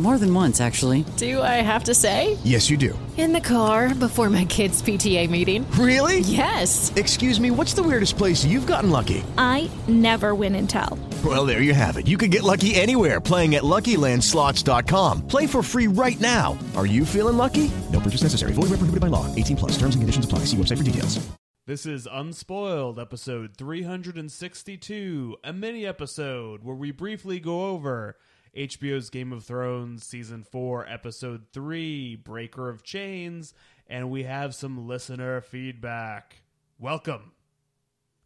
More than once, actually. Do I have to say? Yes, you do. In the car before my kids' PTA meeting. Really? Yes. Excuse me, what's the weirdest place you've gotten lucky? I never win and tell. Well, there you have it. You can get lucky anywhere playing at LuckyLandSlots.com. Play for free right now. Are you feeling lucky? No purchase necessary. Void where prohibited by law. 18 plus. Terms and conditions apply. See website for details. This is Unspoiled, episode 362, a mini episode where we briefly go over HBO's Game of Thrones Season 4, Episode 3, Breaker of Chains, and we have some listener feedback. Welcome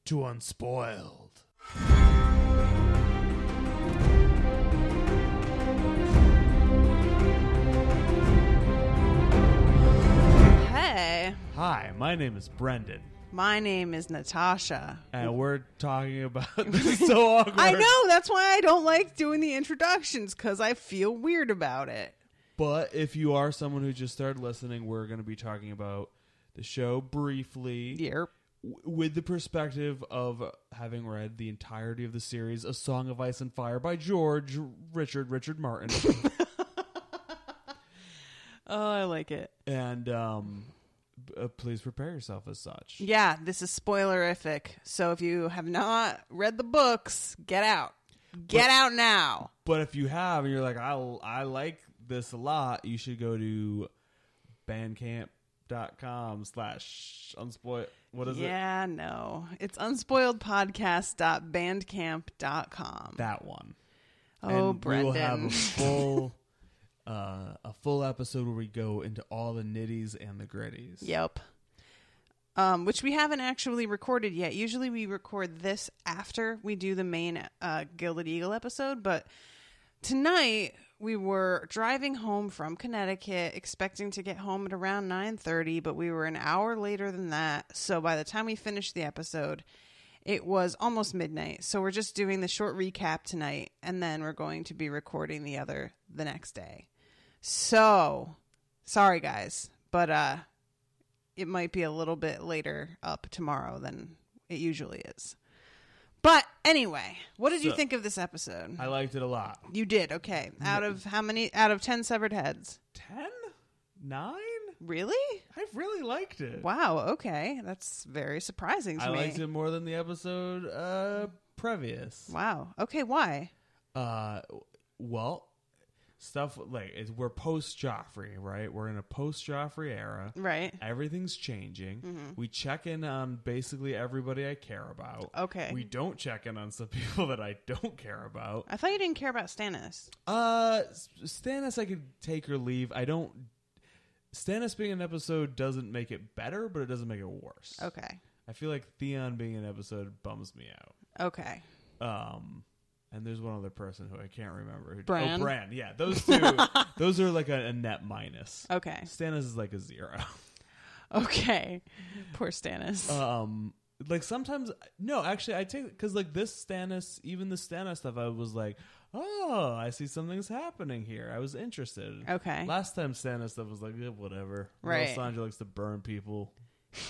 to Unspoiled. Hey, Hi, my name is Brendan, my name is Natasha. and we're talking about this is so awkward. I know, that's why I don't like doing the introductions because I feel weird about it. But if you are someone who just started listening, we're going to be talking about the show briefly. Yep. w- with the perspective of having read the entirety of the series, A Song of Ice and Fire by George Richard Richard Martin, Oh, I like it. and um, uh, please prepare yourself as such. Yeah, this is spoilerific. So if you have not read the books, get out. Get out now. But if you have, and you're like, I I like this a lot, you should go to Bandcamp.com slash unspoiled. What is it? yeah, no. It's unspoiledpodcast.bandcamp.com. That one. Oh, and Brendan. We will have a full. Uh, a full episode where we go into all the nitties and the gritties. Yep. Um, which we haven't actually recorded yet. Usually we record this after we do the main uh, Gilded Eagle episode, but tonight we were driving home from Connecticut, expecting to get home at around nine thirty, but we were an hour later than that. So by the time we finished the episode, it was almost midnight. So we're just doing the short recap tonight, and then we're going to be recording the other the next day. So sorry guys, but uh it might be a little bit later up tomorrow than it usually is. But anyway, what did you think of this episode? I liked it a lot. you did, okay. Out of how many out of 10 severed heads? Ten? Nine? Really? I've really liked it. Wow, okay. That's very surprising to I me. liked it more than the episode uh, previous. Wow. Okay, why? Uh, well, stuff like it's, we're post Joffrey, right? We're in a post Joffrey era. Right. Everything's changing. Mm-hmm. We check in on basically everybody I care about. Okay. We don't check in on some people that I don't care about. I thought you didn't care about Stannis. Uh, Stannis, I could take or leave. I don't. Stannis being an episode doesn't make it better, but it doesn't make it worse. Okay. I feel like Theon being an episode bums me out. Okay. Um, and there's one other person who I can't remember. Who, Bran? Oh, Bran. Yeah, those two. those are like a, a net minus. Okay. Stannis is like a zero. Okay. Poor Stannis. um, like sometimes no, actually, I take because like this Stannis, even the Stannis stuff, I was like, oh, I see something's happening here. I was interested. Okay. Last time Stannis stuff was like, eh, whatever. Right. Melisandre likes to burn people.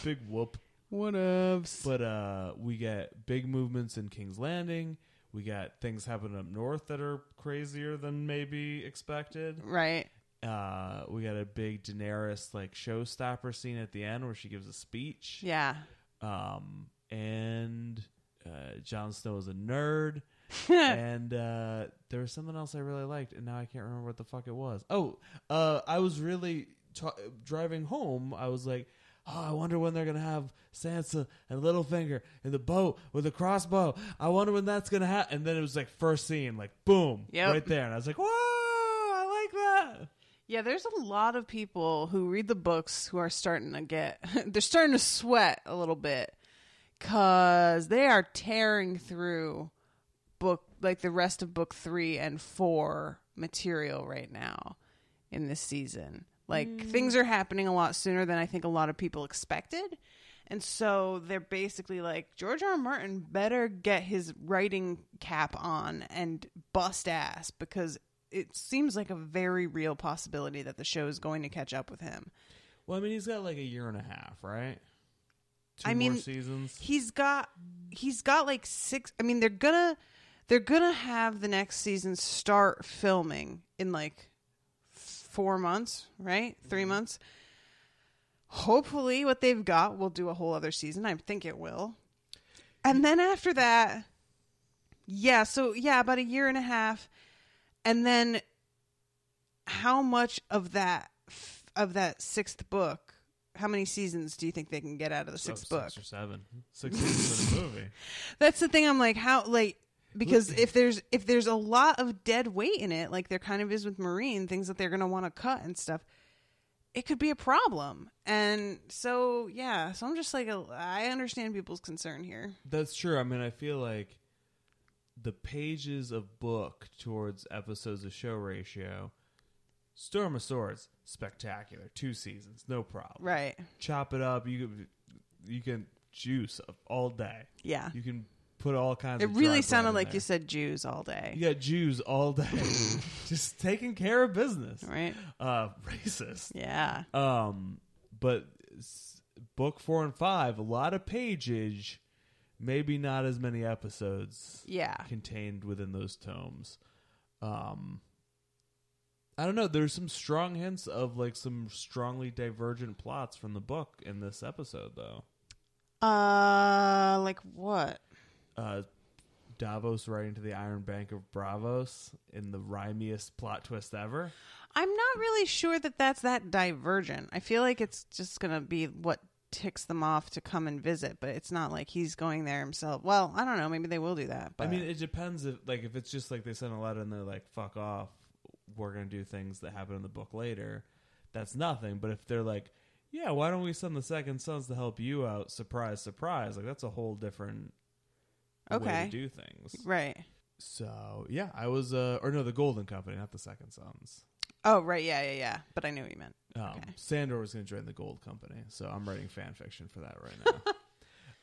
Big whoop. what ups? But uh, we get big movements in King's Landing. We got things happening up north that are crazier than maybe expected. Right. Uh, we got a big Daenerys like showstopper scene at the end where she gives a speech. Yeah. Um, and uh, Jon Snow is a nerd. and uh, there was something else I really liked, and now I can't remember what the fuck it was. Oh, uh, I was really ta- driving home. I was like, oh, I wonder when they're gonna have Sansa and Littlefinger in the boat with a crossbow. I wonder when that's gonna happen. And then it was like first scene, like boom, Yep. right there, and I was like, whoa, I like that. Yeah, there's a lot of people who read the books who are starting to get they're starting to sweat a little bit cuz they are tearing through book like the rest of book 3 and 4 material right now in this season. Like things mm. are happening a lot sooner than I think a lot of people expected. And so they're basically like George R. R. Martin better get his writing cap on and bust ass because it seems like a very real possibility that the show is going to catch up with him. Well, I mean, he's got like a year and a half, right? Two I more mean, seasons. He's got he's got like six. I mean, they're gonna they're gonna have the next season start filming in like four months, right? Three mm-hmm. months. Hopefully, what they've got will do a whole other season. I think it will. And then after that, yeah. So yeah, about a year and a half, and then how much of that of that sixth book? How many seasons do you think they can get out of the sixth Oh, book? six or seven, six seasons in a movie. That's the thing. I'm like, how like because if there's if there's a lot of dead weight in it, like there kind of is with Meereen things that they're gonna want to cut and stuff, it could be a problem. And so yeah, so I'm just like, uh, I understand people's concern here. That's true. I mean, I feel like the pages of book towards episodes of show ratio, Storm of Swords, spectacular. Two seasons, no problem. Right? Chop it up. You can you can juice all day. Yeah. You can put all kinds. It of really sounded like there. you said Jews all day. You got Jews all day, just taking care of business. Right? Uh, racist. Yeah. Um, but book four and five, a lot of pageage, maybe not as many episodes. Yeah. contained within those tomes. Um, I don't know. There's some strong hints of like some strongly divergent plots from the book in this episode, though. Uh, like what? Uh, Davos writing to the Iron Bank of Braavos in the rhymiest plot twist ever. I'm not really sure that that's that divergent. I feel like it's just gonna be what ticks them off to come and visit, but it's not like he's going there himself. Well, I don't know. Maybe they will do that. But I mean, it depends if like if it's just like they send a letter and they're like, "Fuck off," we're gonna do things that happen in the book later. That's nothing. But if they're like, "Yeah, why don't we send the second sons to help you out?" Surprise, surprise! Like that's a whole different way Okay. to do things. right. So yeah, I was, uh, or no, the Golden Company, not the Second Sons. Oh, right. Yeah, yeah, yeah. But I knew what you meant. Um, Okay. Sandor was going to join the Gold Company, so I'm writing fan fiction for that right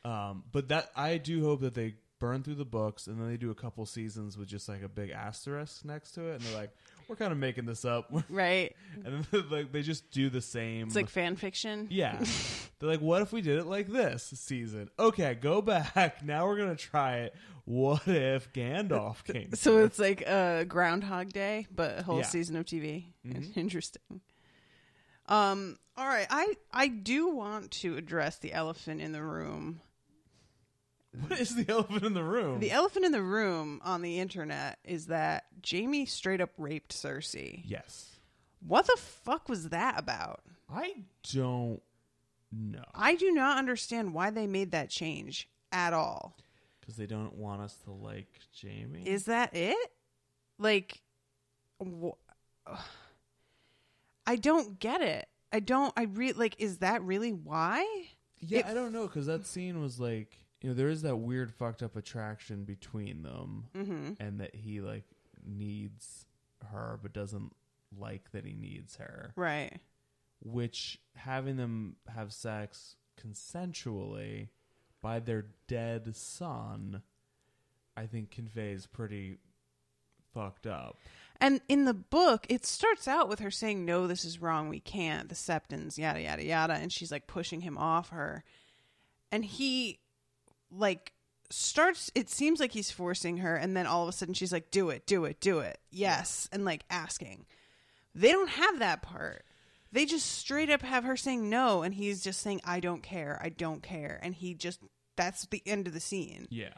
now. um, but that I do hope that they burn through the books and then they do a couple seasons with just like a big asterisk next to it, and they're like, "We're kind of making this up," Right. and then like they just do the same. It's like fan fiction. yeah, they're like, "What if we did it like this season?" Okay, go back. Now we're gonna try it. What if Gandalf came? So it's like a Groundhog Day, but a whole Yeah. season of TV. Mhm. Interesting. Um. All right. I I do want to address the elephant in the room. what is the elephant in the room? The elephant in the room on the internet is that Jaime straight up raped Cersei. yes, What the fuck was that about? I don't know. I do not understand why they made that change at all. Because they don't want us to like Jaime. Is that it? Like, wh- I don't get it. I don't. I re like. Is that really why? yeah, it- I don't know. Because that scene was like, you know, there is that weird fucked up attraction between them, Mm-hmm. and that he like needs her, but doesn't like that he needs her. Right. Which having them have sex consensually by their dead son, I think conveys pretty fucked up. And in the book, it starts out with her saying, "No, this is wrong. We can't." The Septons, yada yada yada, and she's like pushing him off her, and he like starts. It seems like he's forcing her, and then all of a sudden she's like, "Do it, do it, do it." Yes, and like asking. They don't have that part. They just straight up have her saying no, and he's just saying, I don't care, I don't care. And he just, that's the end of the scene. Yeah.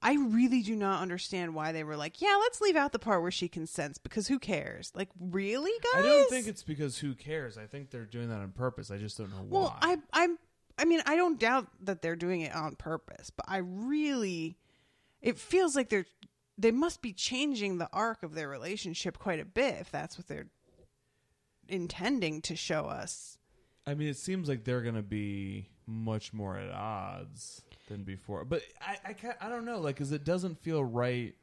I really do not understand why they were like, yeah, let's leave out the part where she consents because who cares? Like, really, guys? I don't think it's because who cares. I think they're doing that on purpose. I just don't know why. Well, I, I'm, I mean, I don't doubt that they're doing it on purpose, but I really, it feels like they're, they must be changing the arc of their relationship quite a bit if that's what they're intending to show us. I mean, it seems like they're going to be much more at odds than before. But I, I, can't, I don't know, like, because it doesn't feel right.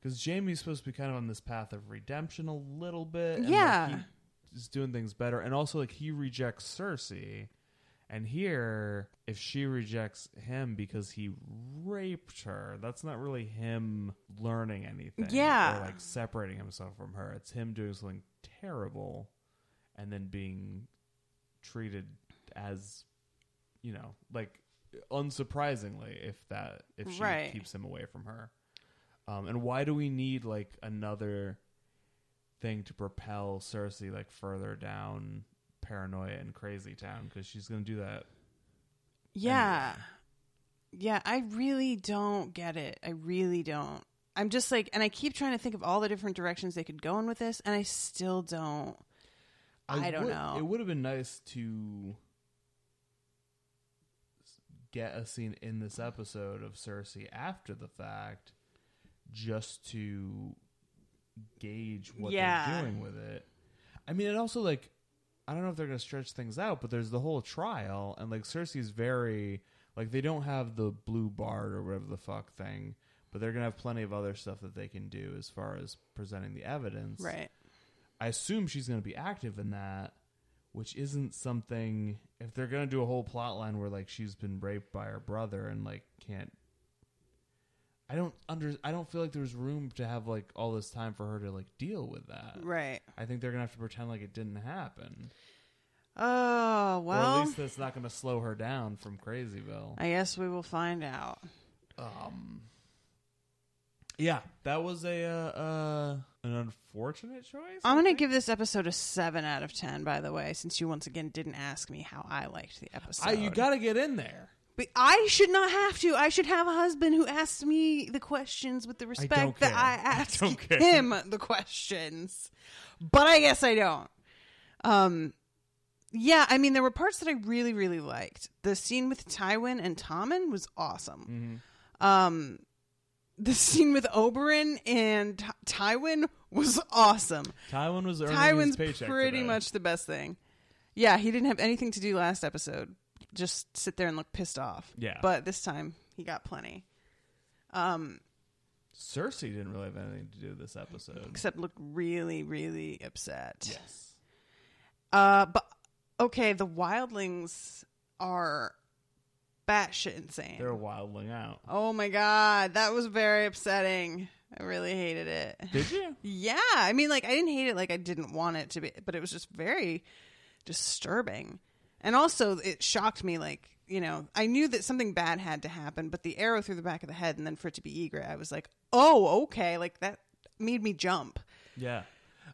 Because Jaime's supposed to be kind of on this path of redemption a little bit. and, like, Yeah. he's doing things better. And also, like, he rejects Cersei. And here, if she rejects him because he raped her, that's not really him learning anything. Yeah. Or, like, separating himself from her. It's him doing something terrible and then being treated as you know like unsurprisingly if that if she Right. keeps him away from her um and why do we need like another thing to propel cersei like further down paranoia and crazy town because she's gonna do that Yeah. Yeah, I really don't get it. I really don't. I'm just like, and I keep trying to think of all the different directions they could go in with this, and I still don't. I, don't would- know. it would have been nice to get a scene in this episode of cersei after the fact just to gauge what Yeah. they're doing with it. I mean, it also like I don't know if they're going to stretch things out, but there's the whole trial, and like Cersei's very like they don't have the blue bard or whatever the fuck thing, but they're going to have plenty of other stuff that they can do as far as presenting the evidence. right. I assume she's going to be active in that, which isn't something. If they're going to do a whole plot line where like she's been raped by her brother and like can't, I don't under. I don't feel like there's room to have like all this time for her to like deal with that. Right. I think they're going to have to pretend like it didn't happen, Oh, or well. at least that's not going to slow her down from Crazyville. I guess we will find out. Um. Yeah, that was a uh, uh an unfortunate choice. I'm going to give this episode a 7 out of 10, by the way, since you once again didn't ask me how I liked the episode. I, you got to get in there. But I should not have to. I should have a husband who asks me the questions with the respect that. I I ask don't him the questions. But I guess I don't. Um yeah, I mean there were parts that I really really liked. The scene with Tywin and Tommen was awesome. Mm-hmm. Um the scene with Oberyn and Tywin was awesome. Tywin was Tywin's pretty today. much the best thing. Yeah, he didn't have anything to do last episode. Just sit there and look pissed off. Yeah. But this time he got plenty. Um, Cersei didn't really have anything to do with this episode. except look really, really upset. Yes. Uh, but okay, the wildlings are batshit insane. They're wildling out. oh my god, that was very upsetting. I really hated it. Did you? Yeah, I mean, like I didn't hate it like I didn't want it to be, but it was just very disturbing. And also, it shocked me. Like you know, I knew that something bad had to happen, but the arrow through the back of the head, and then for it to be Ygritte, I was like, oh, okay, like that made me jump. Yeah.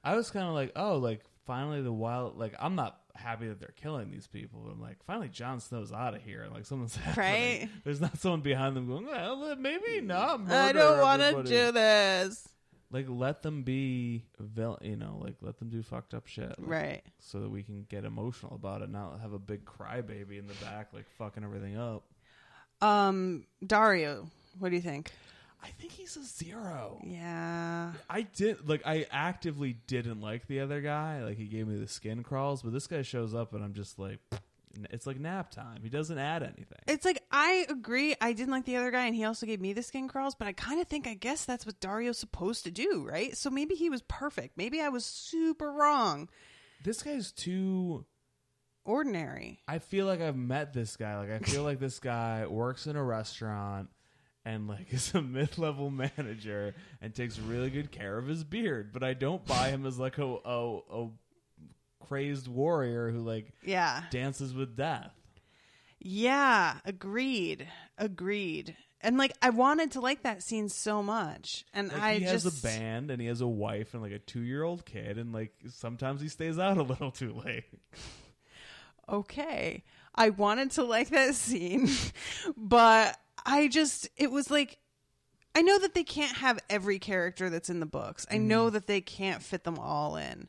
I was kind of like, oh, like finally the wild. Like I'm not happy that they're killing these people. But I'm like, finally Jon Snow's out of here. Like someone's happening. Right. There's not someone behind them going, well, maybe not. I don't want to do this. Like let them be, vil- you know, like let them do fucked up shit. Like, Right. So that we can get emotional about it, not have a big crybaby in the back, like fucking everything up. Um, Daario, what do you think? I think he's a zero. Yeah. I did like I actively didn't like the other guy. Like he gave me the skin crawls, but this guy shows up and I'm just like, it's like nap time. He doesn't add anything. It's like I agree. I didn't like the other guy, and he also gave me the skin crawls. But I kind of think, I guess that's what Daario's supposed to do, right? So maybe he was perfect. Maybe I was super wrong. This guy's too. Ordinary. I feel like I've met this guy. Like I feel like this guy works in a restaurant and like is a mid-level manager and takes really good care of his beard. But I don't buy him as like a a, a crazed warrior who like Yeah. dances with death. Yeah, agreed. Agreed. And like I wanted to like that scene so much. And Like, I he has a band and he has a wife and like a two year old kid and like sometimes he stays out a little too late. okay. I wanted to like that scene, but I just it was like I know that they can't have every character that's in the books. I know mm-hmm. that they can't fit them all in.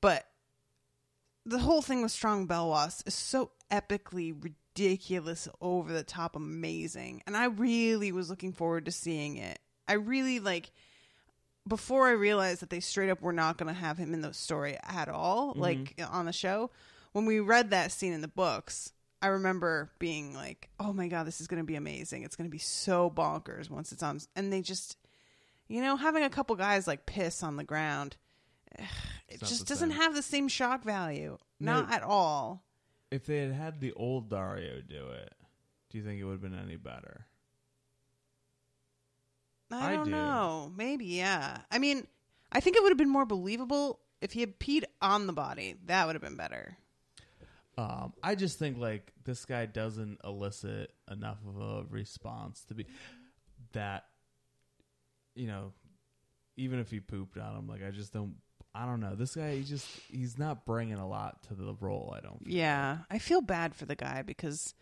But the whole thing with Strong Belwas is so epically ridiculous, over the top, amazing. And I really was looking forward to seeing it. I really like before I realized that they straight up were not going to have him in the story at all, mm-hmm. like on the show. When we read that scene in the books, I remember being like, "Oh my god, this is going to be amazing! It's going to be so bonkers once it's on." And they just, you know, having a couple guys like piss on the ground, it not just the doesn't same. have the same shock value, No. not at all. If they had had the old Daario do it, do you think it would have been any better? I I don't do. know. Maybe, yeah. I mean, I think it would have been more believable if he had peed on the body. That would have been better. Um, I just think like this guy doesn't elicit enough of a response to be that. You know, even if he pooped on him, like I just don't. I don't know. This guy, he just he's not bringing a lot to the role. I don't. feel. Yeah, I feel bad for the guy because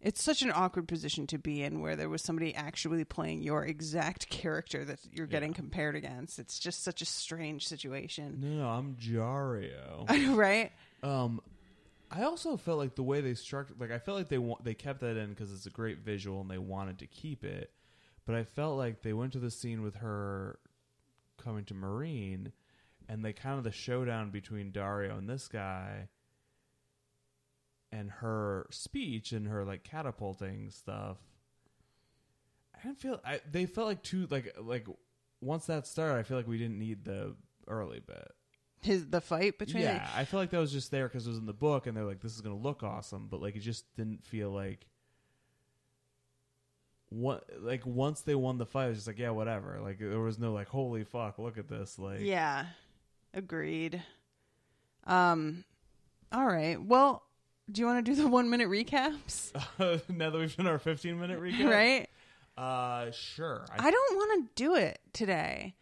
it's such an awkward position to be in where there was somebody actually playing your exact character that you're getting compared against. It's just such a strange situation. No, no, I'm Jario. right? Um, I also felt like the way they structured, like I felt like they wa- they kept that in because it's a great visual and they wanted to keep it. But I felt like they went to the scene with her coming to Meereen, and they kind of the showdown between Daario and this guy, and her speech and her like catapulting stuff. I didn't feel I they felt like two like like once that started, I feel like we didn't need the early bit. His the fight between Yeah, I feel like that was just there because it was in the book, and they're like, "This is going to look awesome," but like it just didn't feel like. What like once they won the fight, it was just like yeah, whatever. Like there was no like holy fuck, look at this. Like Yeah. Agreed. Um all right. Well, do you want to do the 1 minute recaps? now that we've done our fifteen minute recap, right? Uh, sure. I don't want to do it today.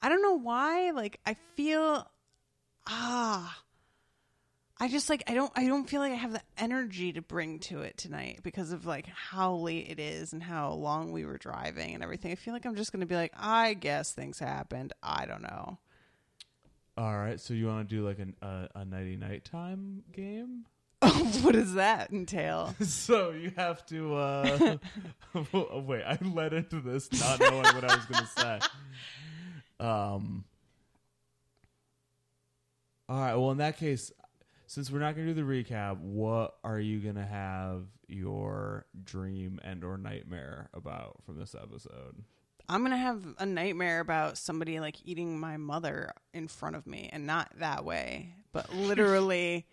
I don't know why. Like I feel ah I just like I don't I don't feel like I have the energy to bring to it tonight because of like how late it is and how long we were driving and everything. I feel like I'm just going to be like I guess things happened. I don't know. All right, so you want to do like an, a a nighty night time game? what does that entail? so you have to uh oh, wait i led into this not knowing what i was gonna say um all right well in that case since we're not gonna do the recap what are you gonna have your dream and or nightmare about from this episode I'm gonna have a nightmare about somebody like eating my mother in front of me, and not that way, but literally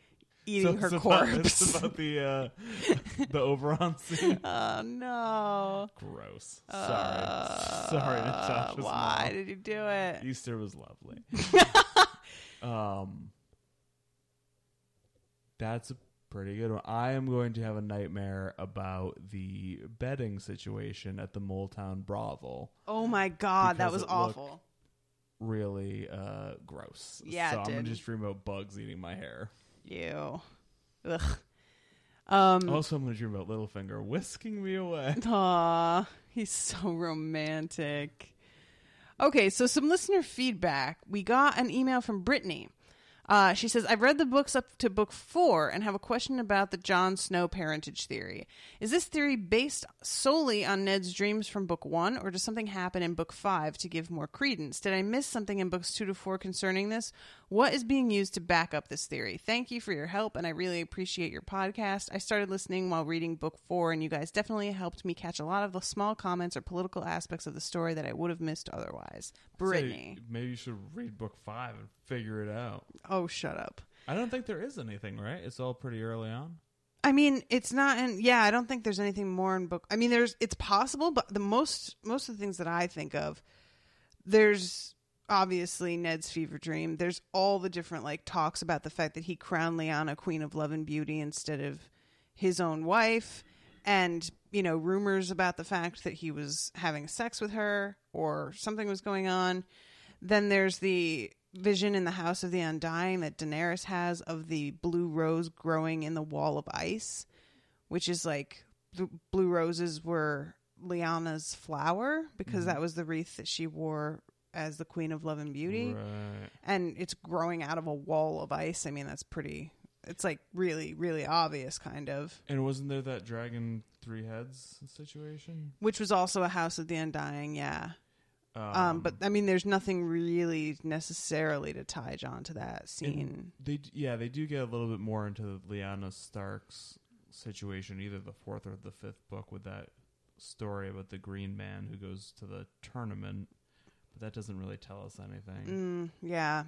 eating her it's about, corpse. it's about the uh the Oberyn scene oh no! gross sorry sorry Natasha's Why mom. did you do it? Easter was lovely. um, that's a pretty good one. I am going to have a nightmare about the bedding situation at the Moletown brothel. Oh my god, that was awful. Really uh, gross. Yeah, so I'm gonna just dream about bugs eating my hair. Ew. Ugh. Um. Also, I'm gonna dream about Littlefinger whisking me away. Aw, he's so romantic. Okay, so some listener feedback. We got an email from Brittany. Uh, she says, I've read the books up to book four and have a question about the Jon Snow parentage theory. Is this theory based solely on Ned's dreams from book one, or does something happen in book five to give more credence? Did I miss something in books two to four concerning this? What is being used to back up this theory? Thank you for your help, and I really appreciate your podcast. I started listening while reading book four, and you guys definitely helped me catch a lot of the small comments or political aspects of the story that I would have missed otherwise. Brittany. Maybe you should read book five and figure it out. Oh, Oh, shut up. I don't think there is anything, right? It's all pretty early on. I mean, it's not in yeah, I don't think there's anything more in book. I mean, there's it's possible, but the most most of the things that I think of there's obviously Ned's fever dream. There's all the different like talks about the fact that he crowned Lyanna queen of love and beauty instead of his own wife and you know rumors about the fact that he was having sex with her or something was going on then there's the vision in the house of the undying that daenerys has of the blue rose growing in the wall of ice which is like blue roses were Lyanna's flower because that mm-hmm. was the wreath that she wore as the queen of love and beauty Right. and it's growing out of a wall of ice. I mean, that's pretty. It's like really, really obvious, kind of. And wasn't there that dragon three heads situation? Which was also a House of the Undying, yeah. Um, Um, but I mean, there's nothing really necessarily to tie Jon to that scene. they yeah they do get a little bit more into Lyanna Stark's situation, either the fourth or the fifth book with that story about the Green Man who goes to the tournament, but that doesn't really tell us anything. Mm, yeah.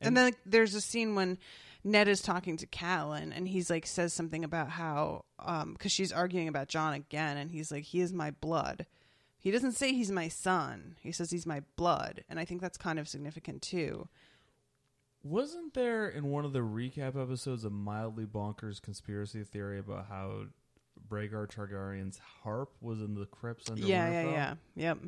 And, And- then like, there's a scene when Ned is talking to Catelyn, and he's like says something about how um because she's arguing about Jon again, and he's like, he is my blood. He doesn't say he's my son. He says he's my blood, and I think that's kind of significant too. Wasn't there in one of the recap episodes a mildly bonkers conspiracy theory about how Rhaegar Targaryen's harp was in the crypts under yeah, yeah, Winterfell? yeah. Yep.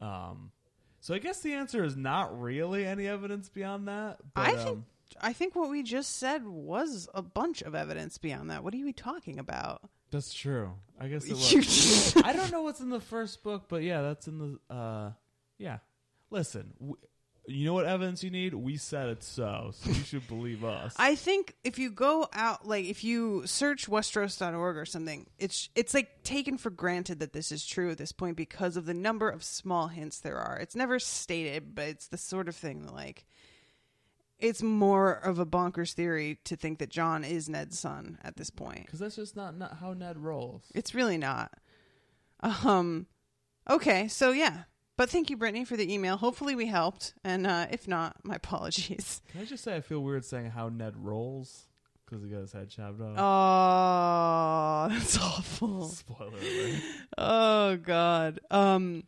Um, so I guess the answer is not really any evidence beyond that. But, I think um, I think what we just said was a bunch of evidence beyond that. What are you talking about? That's true. I guess it was. I don't know what's in the first book, but yeah, that's in the. uh Yeah, listen. W- you know what evidence you need? We said it so, so you should believe us. I think if you go out, like if you search Westeros.org or something, it's it's like taken for granted that this is true at this point because of the number of small hints there are. It's never stated, but it's the sort of thing that like it's more of a bonkers theory to think that Jon is Ned's son at this point. because that's just not, not how Ned rolls. It's really not. Um okay, so yeah. But thank you, Brittany, for the email. Hopefully we helped. And uh, if not, my apologies. Can I just say I feel weird saying how Ned rolls because he got his head chopped off. Oh, that's awful. Spoiler alert. Oh God. Um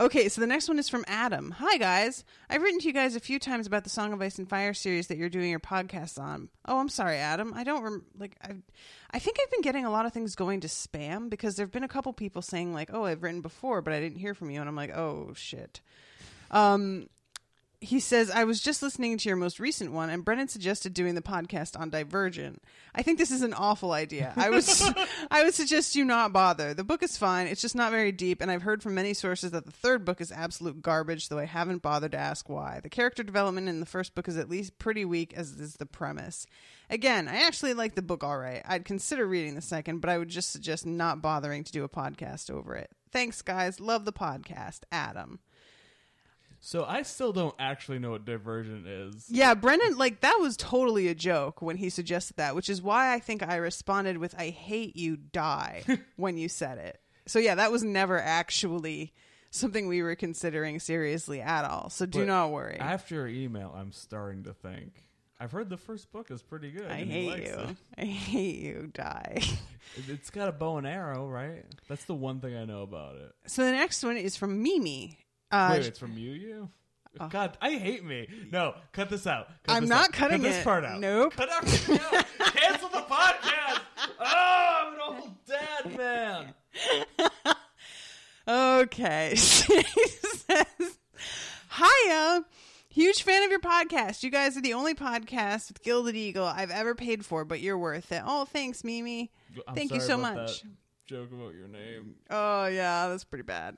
Okay, so the next one is from Adam. Hi guys. I've written to you guys a few times about the Song of Ice and Fire series that you're doing your podcast on. Oh, I'm sorry, Adam. I don't rem- like I I think I've been getting a lot of things going to spam because there've been a couple people saying like, "Oh, I've written before, but I didn't hear from you." And I'm like, "Oh shit." Um he says, I was just listening to your most recent one, and Brennan suggested doing the podcast on Divergent. I think this is an awful idea. I would, I would suggest you not bother. The book is fine; it's just not very deep, and I've heard from many sources that the third book is absolute garbage. Though I haven't bothered to ask why. The character development in the first book is at least pretty weak, as is the premise. Again, I actually like the book all right. I'd consider reading the second, but I would just suggest not bothering to do a podcast over it. Thanks, guys. Love the podcast, Adam. So I still don't actually know what Divergent is. Yeah, Brendan, like that was totally a joke when he suggested that, which is why I think I responded with "I hate you, die" when you said it. So yeah, that was never actually something we were considering seriously at all. So do But not worry. After your email, I'm starting to think. I've heard the first book is pretty good. I hate you. it. I hate you, die. It's got a bow and arrow, right? That's the one thing I know about it. so the next one is from Mimi. Uh, Wait, it's from you, you? God, I hate me. No, cut this out. Cut I'm this not out. cutting cut this it. part out. Nope. Cut out. Cancel the podcast. Oh, I'm an old dad, man. Okay. she says, Hiya. Huge fan of your podcast. You guys are the only podcast with Gilded Eagle I've ever paid for, but you're worth it. Oh, thanks, Mimi. I'm Thank you so much. Joke about your name. Oh, yeah, that's pretty bad.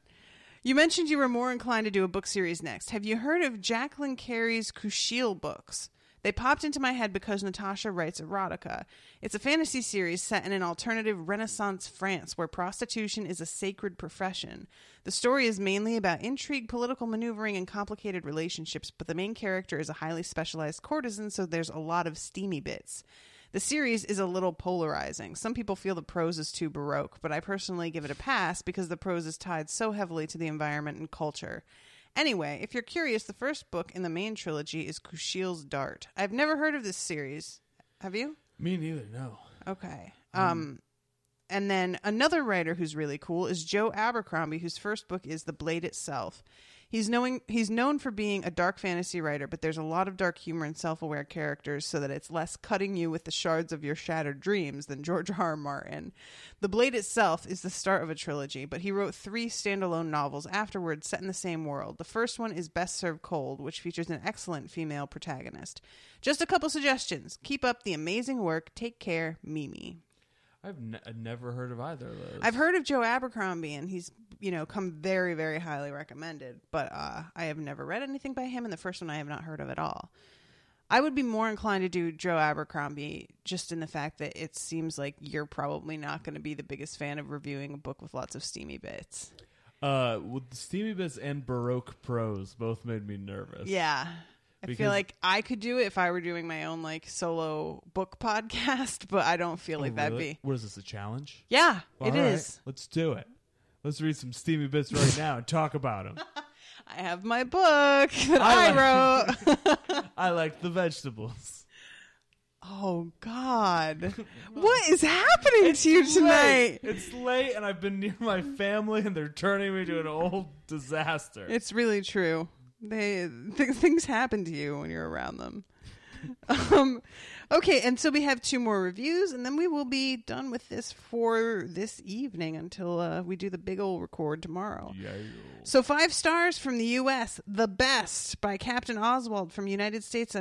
You mentioned you were more inclined to do a book series next. Have you heard of Jacqueline Carey's Kushiel books? They popped into my head because Natasha writes erotica. It's a fantasy series set in an alternative Renaissance France where prostitution is a sacred profession. The story is mainly about intrigue, political maneuvering, and complicated relationships, but the main character is a highly specialized courtesan, so there's a lot of steamy bits. The series is a little polarizing. Some people feel the prose is too baroque, but I personally give it a pass because the prose is tied so heavily to the environment and culture. Anyway, if you're curious, the first book in the main trilogy is Kushiel's Dart. I've never heard of this series. Have you? Me neither, no. Okay. Um and then another writer who's really cool is Joe Abercrombie, whose first book is The Blade Itself. He's knowing he's known for being a dark fantasy writer, but there's a lot of dark humor and self-aware characters so that it's less cutting you with the shards of your shattered dreams than George R. R. Martin. The Blade itself is the start of a trilogy, but he wrote three standalone novels afterwards set in the same world. The first one is Best Served Cold, which features an excellent female protagonist. Just a couple suggestions. Keep up the amazing work. Take care, Mimi. I've I've never heard of either of those. I've heard of Joe Abercrombie, and he's you know come very very highly recommended. But uh, I have never read anything by him, and the first one I have not heard of at all. I would be more inclined to do Joe Abercrombie just in the fact that it seems like you're probably not going to be the biggest fan of reviewing a book with lots of steamy bits. Uh, with Steamy Bits and Baroque Prose both made me nervous. Yeah. I feel like I could do it if I were doing my own like solo book podcast, but I don't feel Oh, like that'd really? be. What is this? A challenge? Yeah, All it is. Let's do it. Let's read some Steamy Bits right now and talk about them. I have my book that I, I wrote. I like the vegetables. Oh God! what is happening to you tonight? It's late, and I've been near my family, and they're turning me to an old disaster. It's really true. They th- things happen to you when you're around them. um, okay, and so we have two more reviews, and then we will be done with this for this evening until uh, we do the big old record tomorrow. Yeah. So five stars from the U.S. The best by Captain Oswald from United States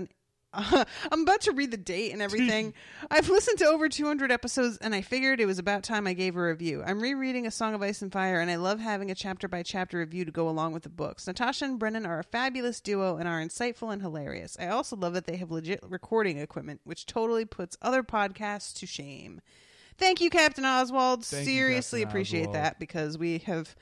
and. I'm about to read the date and everything. I've listened to over 200 episodes and I figured it was about time I gave a review. I'm rereading A Song of Ice and Fire and I love having a chapter by chapter review to go along with the books. Natasha and Brennan are a fabulous duo and are insightful and hilarious. I also love that they have legit recording equipment, which totally puts other podcasts to shame. Thank you, Captain Oswald. Thank you, Seriously Captain appreciate Oswald. that because we have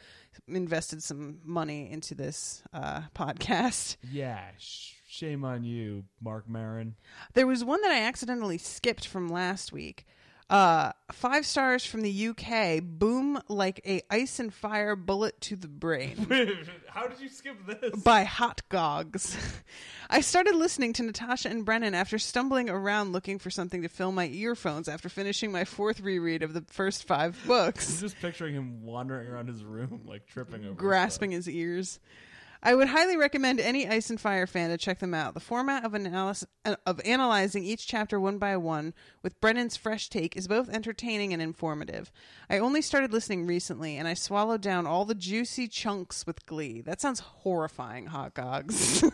invested some money into this uh, podcast. Yeah. Sh- shame on you, Marc Maron. There was one that I accidentally skipped from last week. Uh, five stars from the UK. Boom like a ice and fire bullet to the brain. How did you skip this? by Hot Gogs. I started listening to Natasha and Brennan after stumbling around looking for something to fill my earphones after finishing my fourth reread of the first five books. I'm books, just picturing him wandering around his room, like tripping over, grasping his ears. I would highly recommend any Ice and Fire fan to check them out. The format of analysis of analyzing each chapter one by one with Brennan's fresh take is both entertaining and informative. I only started listening recently and I swallowed down all the juicy chunks with glee. That sounds horrifying, hot gogs.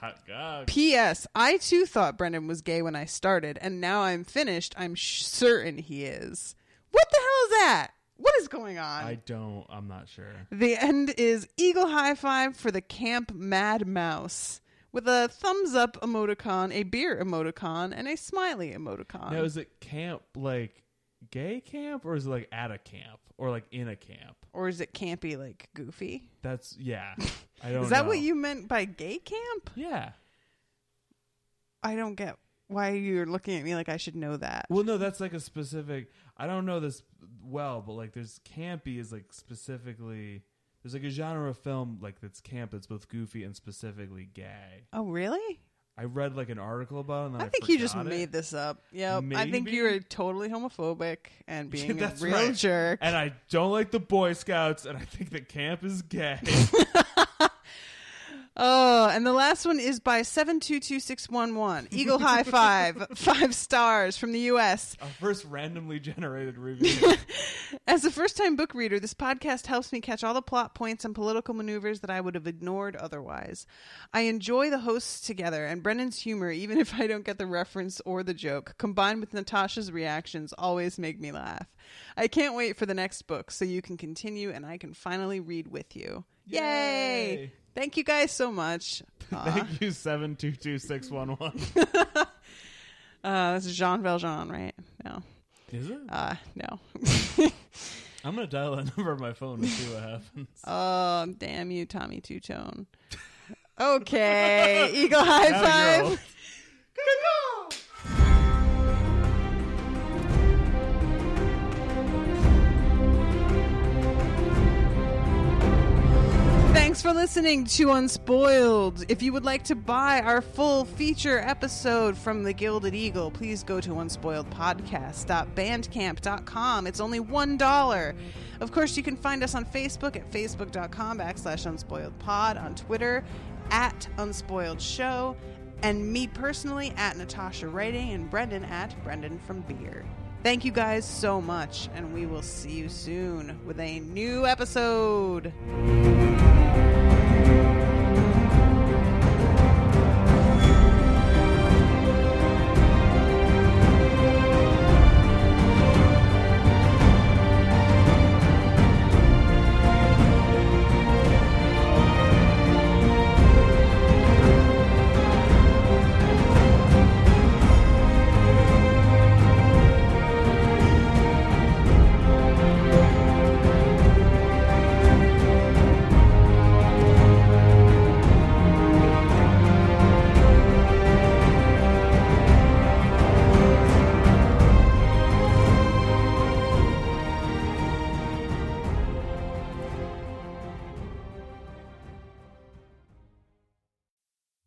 Hot God. P.S. I too thought Brendan was gay when I started, and now I'm finished. I'm sh- certain he is. What the hell is that? What is going on? I don't. I'm not sure. the end is eagle high five for the camp Mad Mouse with a thumbs up emoticon, a beer emoticon, and a smiley emoticon. Now, is it camp like gay camp, or is it like at a camp, or like in a camp? or is it campy like goofy? That's yeah. I don't. Is that know. what you meant by gay camp? Yeah. I don't get why you're looking at me like I should know that. Well, no, that's like a specific. I don't know this well, but like, there's campy is like specifically. There's like a genre of film like that's camp that's both goofy and specifically gay. Oh, really? I read like an article about it. I I, think you just it. made this up. Yep. I think you're totally homophobic and being a That's real right. jerk. And I don't like the Boy Scouts, and I think that camp is gay. Oh, and the last one is by 722611. Eagle High Five. Five stars from the U.S. Our first randomly generated review. As a first time book reader, this podcast helps me catch all the plot points and political maneuvers that I would have ignored otherwise. I enjoy the hosts together and Brendan's humor, even if I don't get the reference or the joke, combined with Natasha's reactions, always make me laugh. I can't wait for the next book so you can continue and I can finally read with you. Yay! Yay! Thank you guys so much. Thank you, seven two two six one one. Uh, this is Jean Valjean, right? No. Is it? Uh, no. I'm gonna dial that number on my phone and see what happens. Oh, damn you, Tommy Tutone. Okay, Eagle High Five. Thanks for listening to Unspoiled. If you would like to buy our full feature episode from the Gilded Eagle, please go to unspoiledpodcast.bandcamp.com. It's only $1. Of course, you can find us on Facebook at facebook.com backslash unspoiledpod, on Twitter at unspoiledshow, and me personally at Natasha Writing and Brendan at Brendan from Beer. Thank you guys so much, and we will see you soon with a new episode.